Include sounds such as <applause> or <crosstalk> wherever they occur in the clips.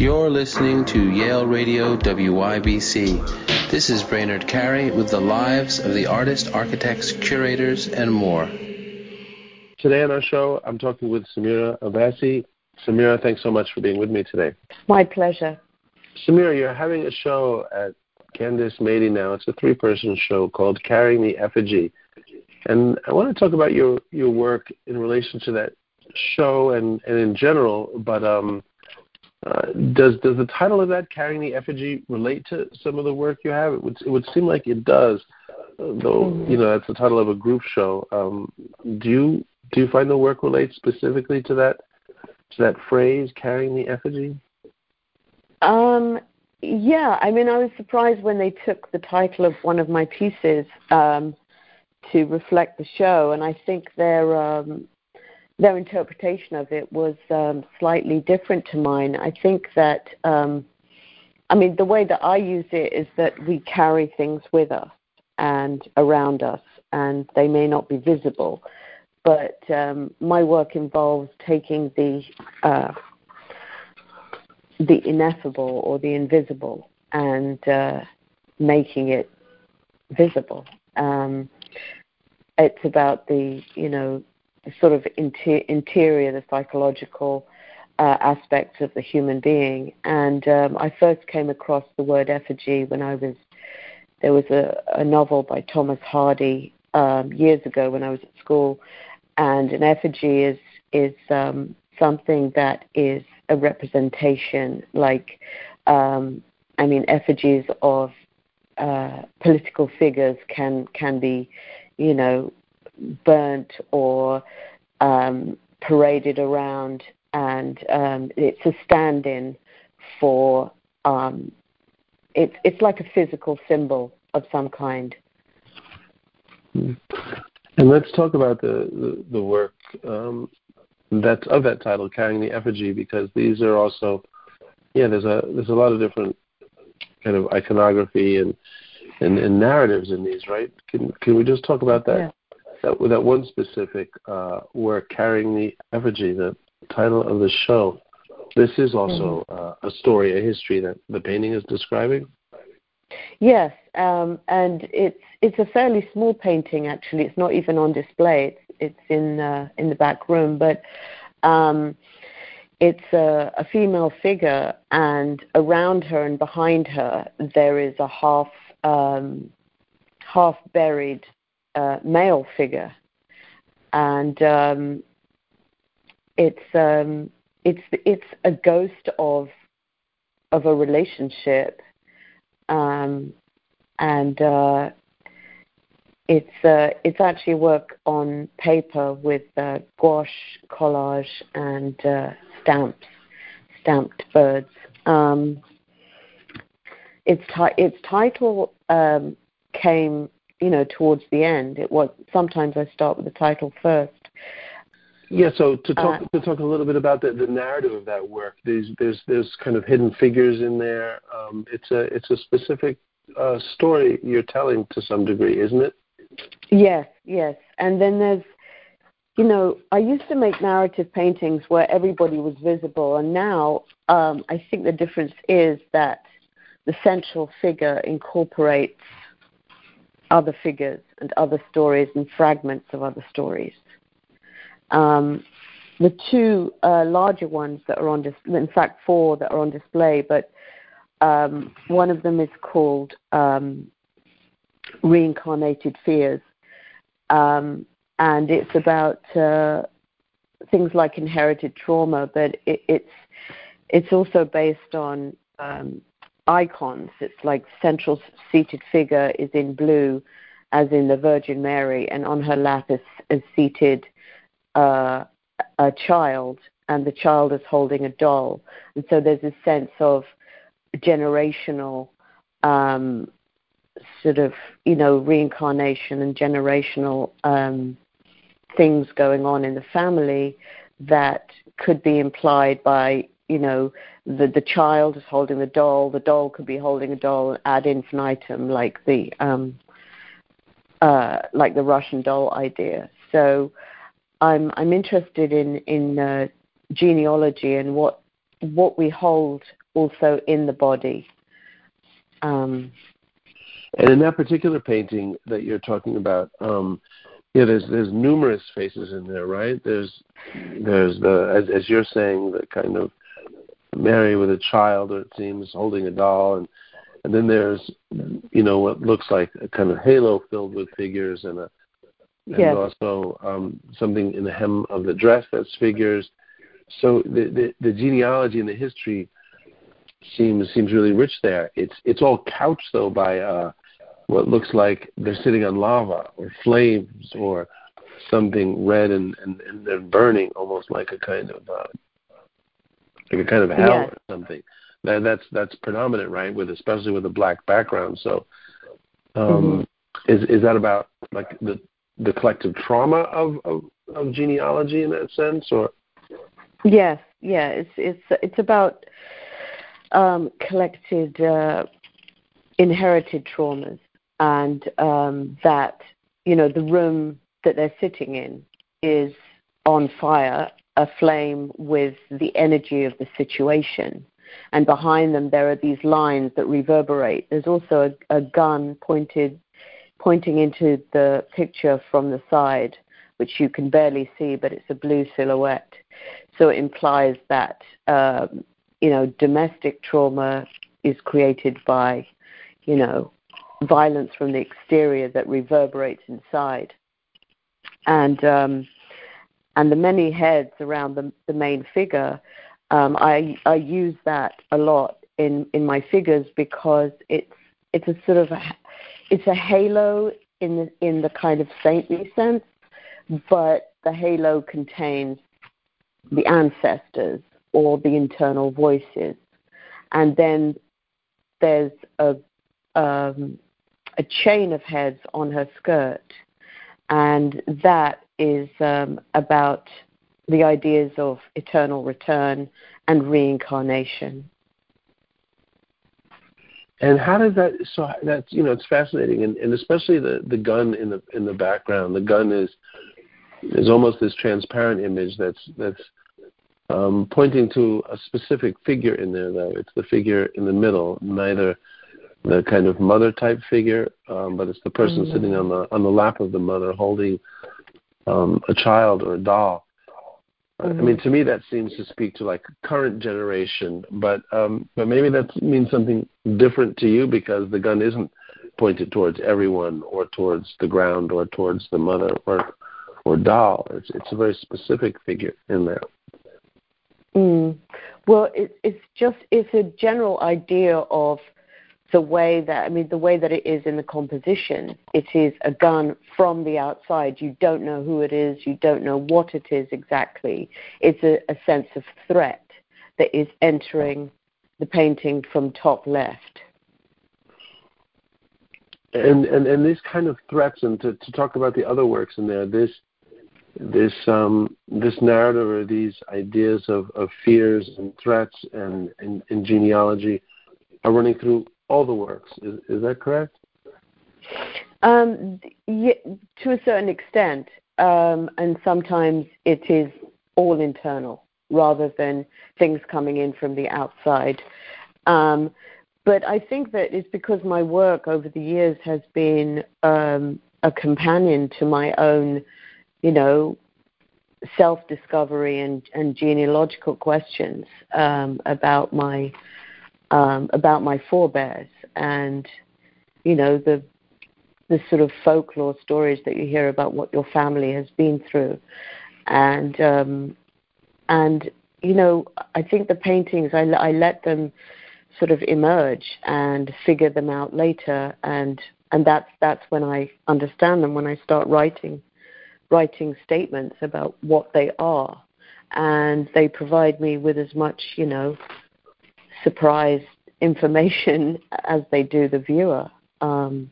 You're listening to Yale Radio WYBC. This is Brainard Carey with the lives of the artists, architects, curators, and more. Today on our show, I'm talking with Samira Abbassy. Samira, thanks so much for being with me today. My pleasure. Samira, you're having a show at Candice Madey now. It's a three-person show called Carrying the Effigy. And I want to talk about your, your work in relation to that show and, and in general, but um, uh, does does the title of that carrying the effigy relate to some of the work you have? It would it would seem like it does, though mm-hmm. you know that's the title of a group show. Um, do you do you find the work relates specifically to that to that phrase carrying the effigy? Um, yeah, I mean, I was surprised when they took the title of one of my pieces um, to reflect the show, and I think they're um, their interpretation of it was um, slightly different to mine. I think that, um, I mean, the way that I use it is that we carry things with us and around us, and they may not be visible. But um, my work involves taking the uh, the ineffable or the invisible and uh, making it visible. Um, it's about the you know the sort of inter- interior, the psychological uh, aspects of the human being. And um, I first came across the word effigy when I was there was a, a novel by Thomas Hardy um, years ago when I was at school, and an effigy is is um, something that is a representation, like um, I mean, effigies of uh, political figures can can be, you know, burnt or um, paraded around, and um, it's a stand-in for. Um, it's it's like a physical symbol of some kind. And let's talk about the the, the work um, that's of that title, carrying the effigy, because these are also, yeah, there's a there's a lot of different kind of iconography and and, and narratives in these, right? Can can we just talk about that? Yeah that that one specific uh, work, carrying the effigy, the title of the show. This is also mm-hmm. uh, a story, a history that the painting is describing. Yes, um, and it's it's a fairly small painting. Actually, it's not even on display. It's it's in uh, in the back room, but. Um, it's a, a female figure, and around her and behind her there is a half um, half buried uh, male figure, and um, it's um, it's it's a ghost of of a relationship, um, and uh, it's uh, it's actually work on paper with uh, gouache, collage, and uh, stamps, stamped birds. Um, its, ti- its title um, came you know, towards the end. It was sometimes I start with the title first. Yeah, so to talk uh, to talk a little bit about the, the narrative of that work, there's there's there's kind of hidden figures in there. Um, it's a it's a specific uh, story you're telling to some degree, isn't it? Yes, yes. And then there's, you know, I used to make narrative paintings where everybody was visible, and now um, I think the difference is that the central figure incorporates other figures and other stories and fragments of other stories. Um, the two uh, larger ones that are on display, in fact, four that are on display, but um, one of them is called um, Reincarnated Fears. Um, and it's about uh, things like inherited trauma, but it, it's it's also based on um, icons. It's like central seated figure is in blue, as in the Virgin Mary, and on her lap is, is seated uh, a child, and the child is holding a doll. And so there's a sense of generational um, sort of, you know, reincarnation and generational um, things going on in the family that could be implied by you know, the the child is holding the doll, the doll could be holding a doll ad infinitum, like the um, uh, like the Russian doll idea. So I'm I'm interested in in uh, genealogy and what what we hold also in the body. Um, and in that particular painting that you're talking about, um, yeah, there's there's numerous faces in there, right? There's there's the as as you're saying the kind of Mary with a child, or it seems, holding a doll, and and then there's you know what looks like a kind of halo filled with figures and a and yes. also um, something in the hem of the dress that's figures. So the, the the genealogy and the history seems seems really rich there. It's it's all couched though by uh, what looks like they're sitting on lava or flames or something red and and, and they're burning almost like a kind of uh, like a kind of hell yes. or something. That that's that's predominant, right? With especially with a black background. So, um, mm-hmm. is is that about like the the collective trauma of, of of genealogy in that sense, or? Yes, yeah. It's it's it's about um, collected uh, inherited traumas and um, that you know the room that they're sitting in is on fire, aflame with the energy of the situation, and behind them there are these lines that reverberate. There's also a, a gun pointed pointing into the picture from the side, which you can barely see, but it's a blue silhouette. So it implies that um, you know domestic trauma is created by you know violence from the exterior that reverberates inside. And um, and the many heads around the, the main figure, um, I I use that a lot in in my figures because it's it's a sort of a, it's a halo in the in the kind of saintly sense, but the halo contains the ancestors or the internal voices, and then there's a um, a chain of heads on her skirt, and that is um, about the ideas of eternal return and reincarnation. And how does that? So that's you know it's fascinating, and, and especially the the gun in the in the background. The gun is is almost this transparent image that's that's um, pointing to a specific figure in there. Though it's the figure in the middle, neither the kind of mother type figure, um, but it's the person mm-hmm. sitting on the on the lap of the mother holding um, a child or a doll. Mm-hmm. I mean, to me, that seems to speak to like current generation, but um, but maybe that means something different to you because the gun isn't pointed towards everyone or towards the ground or towards the mother or or doll. It's it's a very specific figure in there. Mm. Well, it, it's just it's a general idea of the way that I mean the way that it is in the composition, it is a gun from the outside. You don't know who it is, you don't know what it is exactly. It's a, a sense of threat that is entering the painting from top left. And and, and these kind of threats, and to, to talk about the other works in there, this this um, this narrative or these ideas of, of fears and threats and, and, and genealogy are running through all the works. Is, is that correct? Um, yeah, to a certain extent, um, and sometimes it is all internal rather than things coming in from the outside. Um, but I think that it's because my work over the years has been um, a companion to my own, you know, self-discovery and, and genealogical questions um, about my um, about my forebears. And you know the the sort of folklore stories that you hear about what your family has been through. And um, and you know I think the paintings I, I let them sort of emerge and figure them out later. And and that's that's when I understand them when I start writing writing statements about what they are. And they provide me with as much you know surprise information as they do the viewer. Um,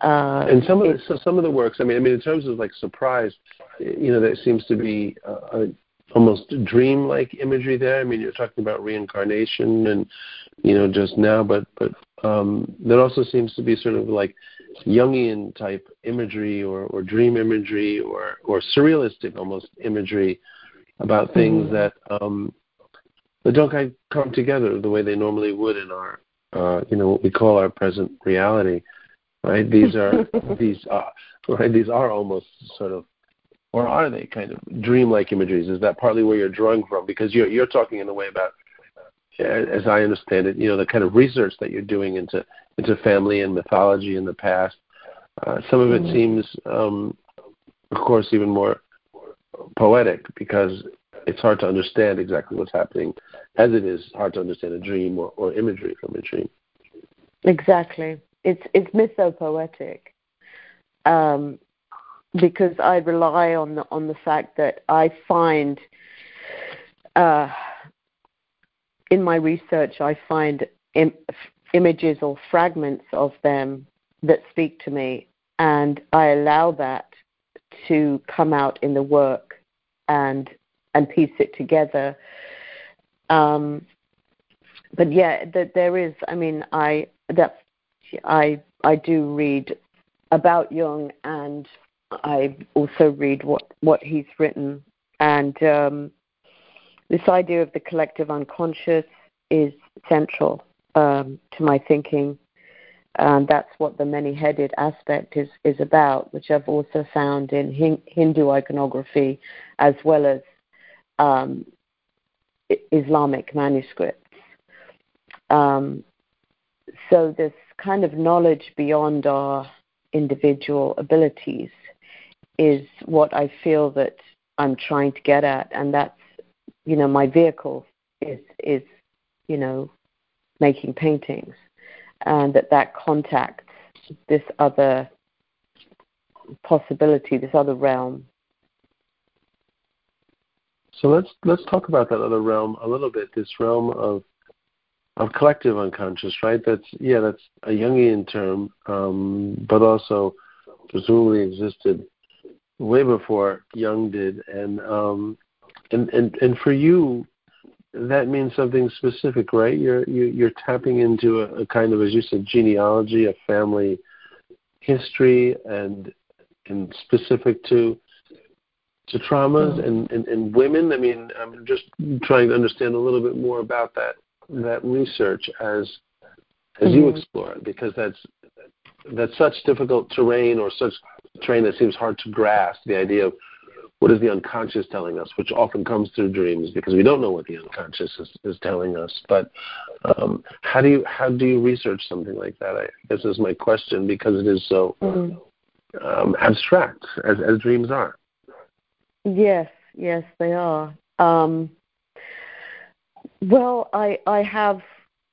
uh, and some of the, so some of the works, I mean, I mean, in terms of like surprise, you know, there seems to be a, a almost dream-like imagery there. I mean, you're talking about reincarnation, and you know, just now, but but um, there also seems to be sort of like Jungian type imagery, or, or dream imagery, or or surrealistic almost imagery about things mm-hmm. that um, that don't come together the way they normally would in our, uh, you know, what we call our present reality, right? These are <laughs> these are right. These are almost sort of, or are they kind of dreamlike imageries? Is that partly where you're drawing from? Because you're you're talking in a way about, as I understand it, you know, the kind of research that you're doing into into family and mythology in the past. Uh, some of it mm-hmm. seems, um, of course, even more poetic because it's hard to understand exactly what's happening, as it is hard to understand a dream or, or imagery from a dream. Exactly, it's it's mythopoetic, um, because I rely on the on the fact that I find. Uh, in my research, I find Im- images or fragments of them that speak to me, and I allow that to come out in the work and and piece it together. Um, but yeah, that there is. I mean, I that I I do read about Jung, and I also read what what he's written, and um, this idea of the collective unconscious is central um, to my thinking. And that's what the many headed aspect is, is about, which I've also found in Hindu iconography as well as um, Islamic manuscripts. Um, so, this kind of knowledge beyond our individual abilities is what I feel that I'm trying to get at, and that's, you know, my vehicle is is, you know, making paintings, and that that contacts this other possibility, this other realm. So let's let's talk about that other realm a little bit. This realm of of collective unconscious, right? That's yeah, that's a Jungian term, um, but also presumably existed way before Jung did. And um, and and and for you, that means something specific, right? You're you, are you are tapping into a, a, kind of, as you said, genealogy, a family history, and and specific to to traumas mm-hmm. and, and, and women. I mean, I'm just trying to understand a little bit more about that that research as as mm-hmm. you explore it, because that's that's such difficult terrain or such terrain that seems hard to grasp. The idea of what is the unconscious telling us, which often comes through dreams because we don't know what the unconscious is, is telling us. But um, how do you how do you research something like that? I guess is my question because it is so mm-hmm. um, abstract as as dreams are. Yes, yes, they are. Um, well, I I have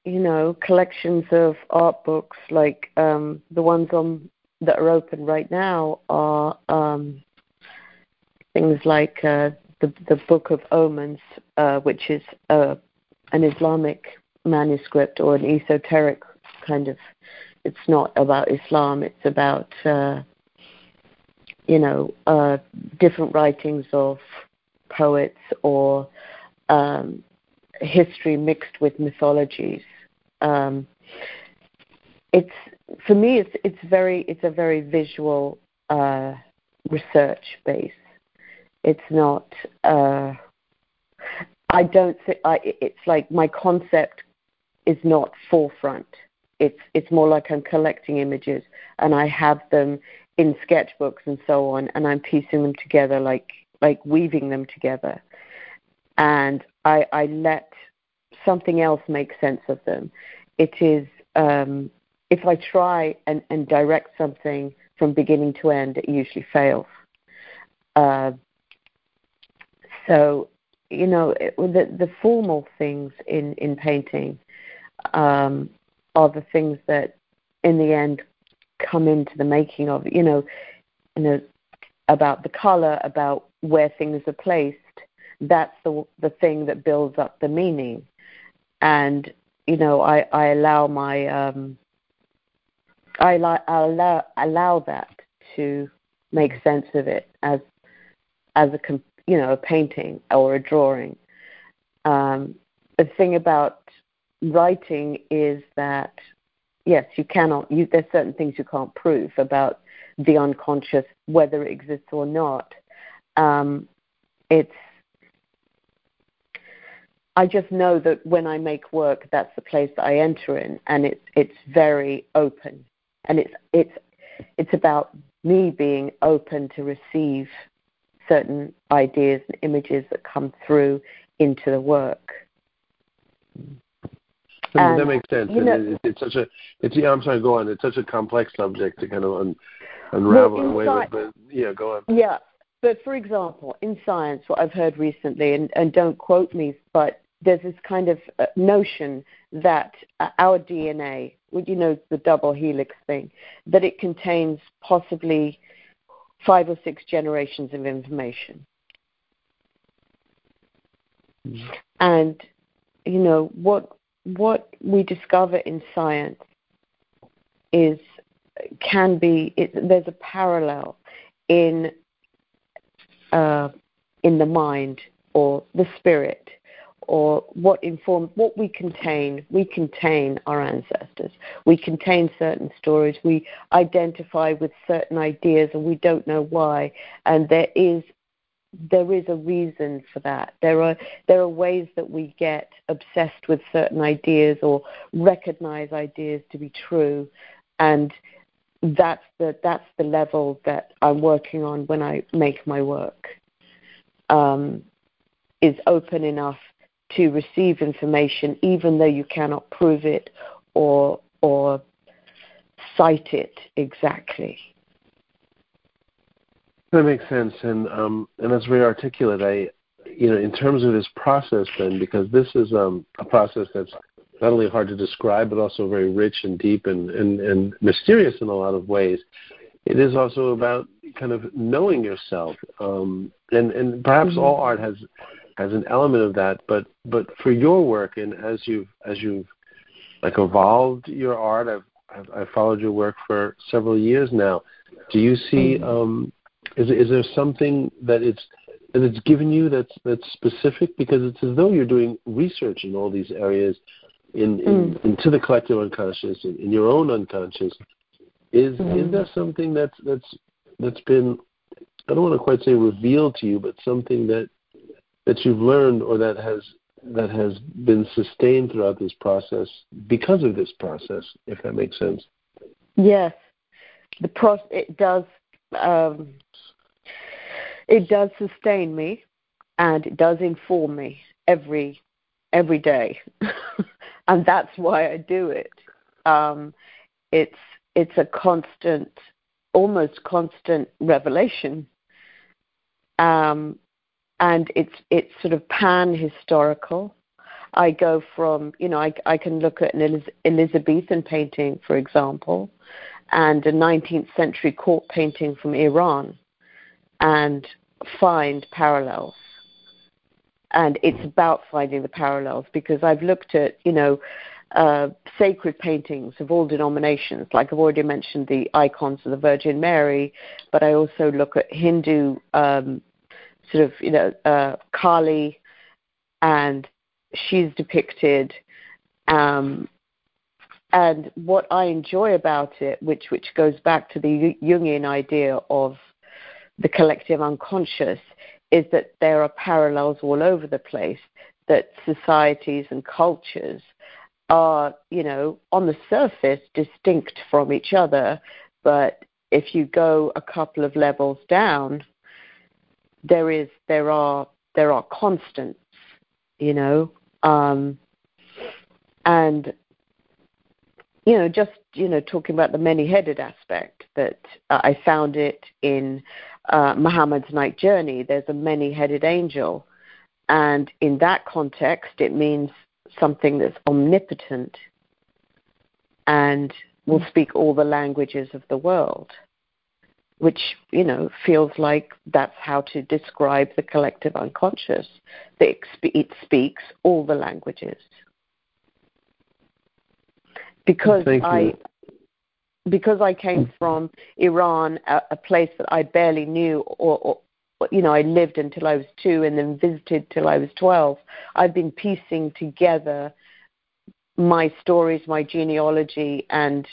you know collections of art books like um, the ones on that are open right now are um, things like uh, the the Book of Omens, uh, which is uh, an Islamic manuscript or an esoteric kind of. It's not about Islam. It's about uh, you know uh, different writings of poets or um, history mixed with mythologies. Um, it's for me. It's it's very it's a very visual uh, research base it's not. Uh, I don't think. I, it's like my concept is not forefront. It's it's more like I'm collecting images and I have them in sketchbooks and so on, and I'm piecing them together, like like weaving them together, and I I let something else make sense of them. It is um, if I try and, and direct something from beginning to end, it usually fails. Uh, so, you know, it, the, the formal things in, in painting um, are the things that, in the end, come into the making of, you know, you know, about the color, about where things are placed. That's the the thing that builds up the meaning, and you know, I I allow my um, I, I allow allow that to make sense of it as as a you know, a painting or a drawing. Um, the thing about writing is that yes, you cannot. You, there's certain things you can't prove about the unconscious, whether it exists or not. Um, it's I just know that when I make work, that's the place that I enter in, and it's it's very open, and it's it's it's about me being open to receive certain ideas and images that come through into the work. And, that makes sense. You know, it, it's such a it's yeah. I'm sorry. Go on. It's such a complex subject to kind of un, unravel well, away with. But yeah, go on. Yeah, but for example, in science, what I've heard recently, and, and don't quote me, but there's this kind of uh, notion that uh, our DNA, would you know, the double helix thing, that it contains possibly five or six generations of information. Mm-hmm. And you know what what we discover in science is can be it, there's a parallel in uh, in the mind or the spirit or what informs what we contain. We contain our ancestors. We contain certain stories. We identify with certain ideas, and we don't know why. And there is there is a reason for that. There are there are ways that we get obsessed with certain ideas or recognize ideas to be true, and that's the that's the level that I'm working on when I make my work. Um, is open enough to receive information, even though you cannot prove it or or cite it exactly. That makes sense, and um, and that's very articulate. I, you know, in terms of this process, then, because this is um, a process that's not only hard to describe, but also very rich and deep and, and, and mysterious in a lot of ways. It is also about kind of knowing yourself, um, and and perhaps mm-hmm. all art has has an element of that. But but for your work and as you've as you've like evolved your art, I've I've, I've followed your work for several years now. Do you see? Mm-hmm. Um, is is there something that it's that it's given you that's that's specific? Because it's as though you're doing research in all these areas, in, in mm. into the collective unconscious, in, in your own unconscious. Is mm. is there something that's that's that's been I don't want to quite say revealed to you, but something that that you've learned or that has that has been sustained throughout this process because of this process, if that makes sense. Yes, the process it does um, it does sustain me, and it does inform me every every day, <laughs> and that's why I do it. Um, it's it's a constant, almost constant revelation. Um, and it's it's sort of pan historical. I go from you know I I can look at an Elizabethan painting, for example, and a 19th century court painting from Iran, and find parallels. And it's about finding the parallels because I've looked at you know uh, sacred paintings of all denominations. Like I've already mentioned the icons of the Virgin Mary, but I also look at Hindu um, sort of you know uh, Kali, and she's depicted. Um, and what I enjoy about it, which which goes back to the Jungian idea of the collective unconscious, is that there are parallels all over the place. That societies and cultures are, you know, on the surface distinct from each other, but if you go a couple of levels down, there is there are there are constants, you know, um, and you know just you know talking about the many-headed aspect that uh, I found it in uh, Muhammad's night journey. There's a many-headed angel, and in that context, it means something that's omnipotent and will speak all the languages of the world which you know feels like that's how to describe the collective unconscious. That it speaks all the languages. Because I because I came from Iran, a, a, place that I barely knew, or, or you know, I lived until I was two and then visited till I was twelve. I've been piecing together my stories, my genealogy, and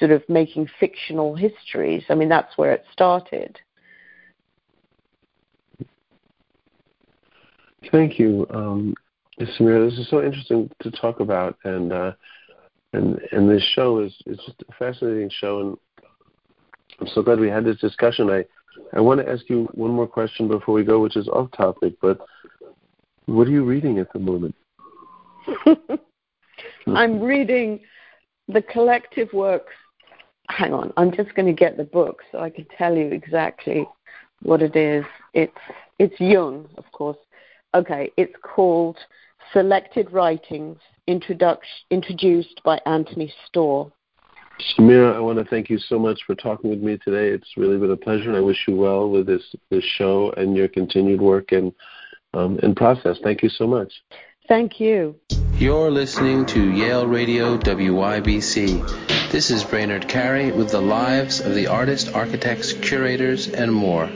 sort of making fictional histories. I mean, that's where it started. Thank you. Um, Samira, this is so interesting to talk about, and uh, and and this show is is just a fascinating show, and I'm so glad we had this discussion. I I want to ask you one more question before we go, which is off topic, but what are you reading at the moment? <laughs> I'm reading the collective works. Hang on, I'm just going to get the book so I can tell you exactly what it is. It's it's Jung, of course. Okay, it's called Selected Writings introduced by Anthony Storr. Samira, I want to thank you so much for talking with me today. It's really been a pleasure, and I wish you well with this this show and your continued work and um, and process. Thank you so much. Thank you. You're listening to Yale Radio WYBC. This is Brainard Carey with the lives of the artists, architects, curators, and more.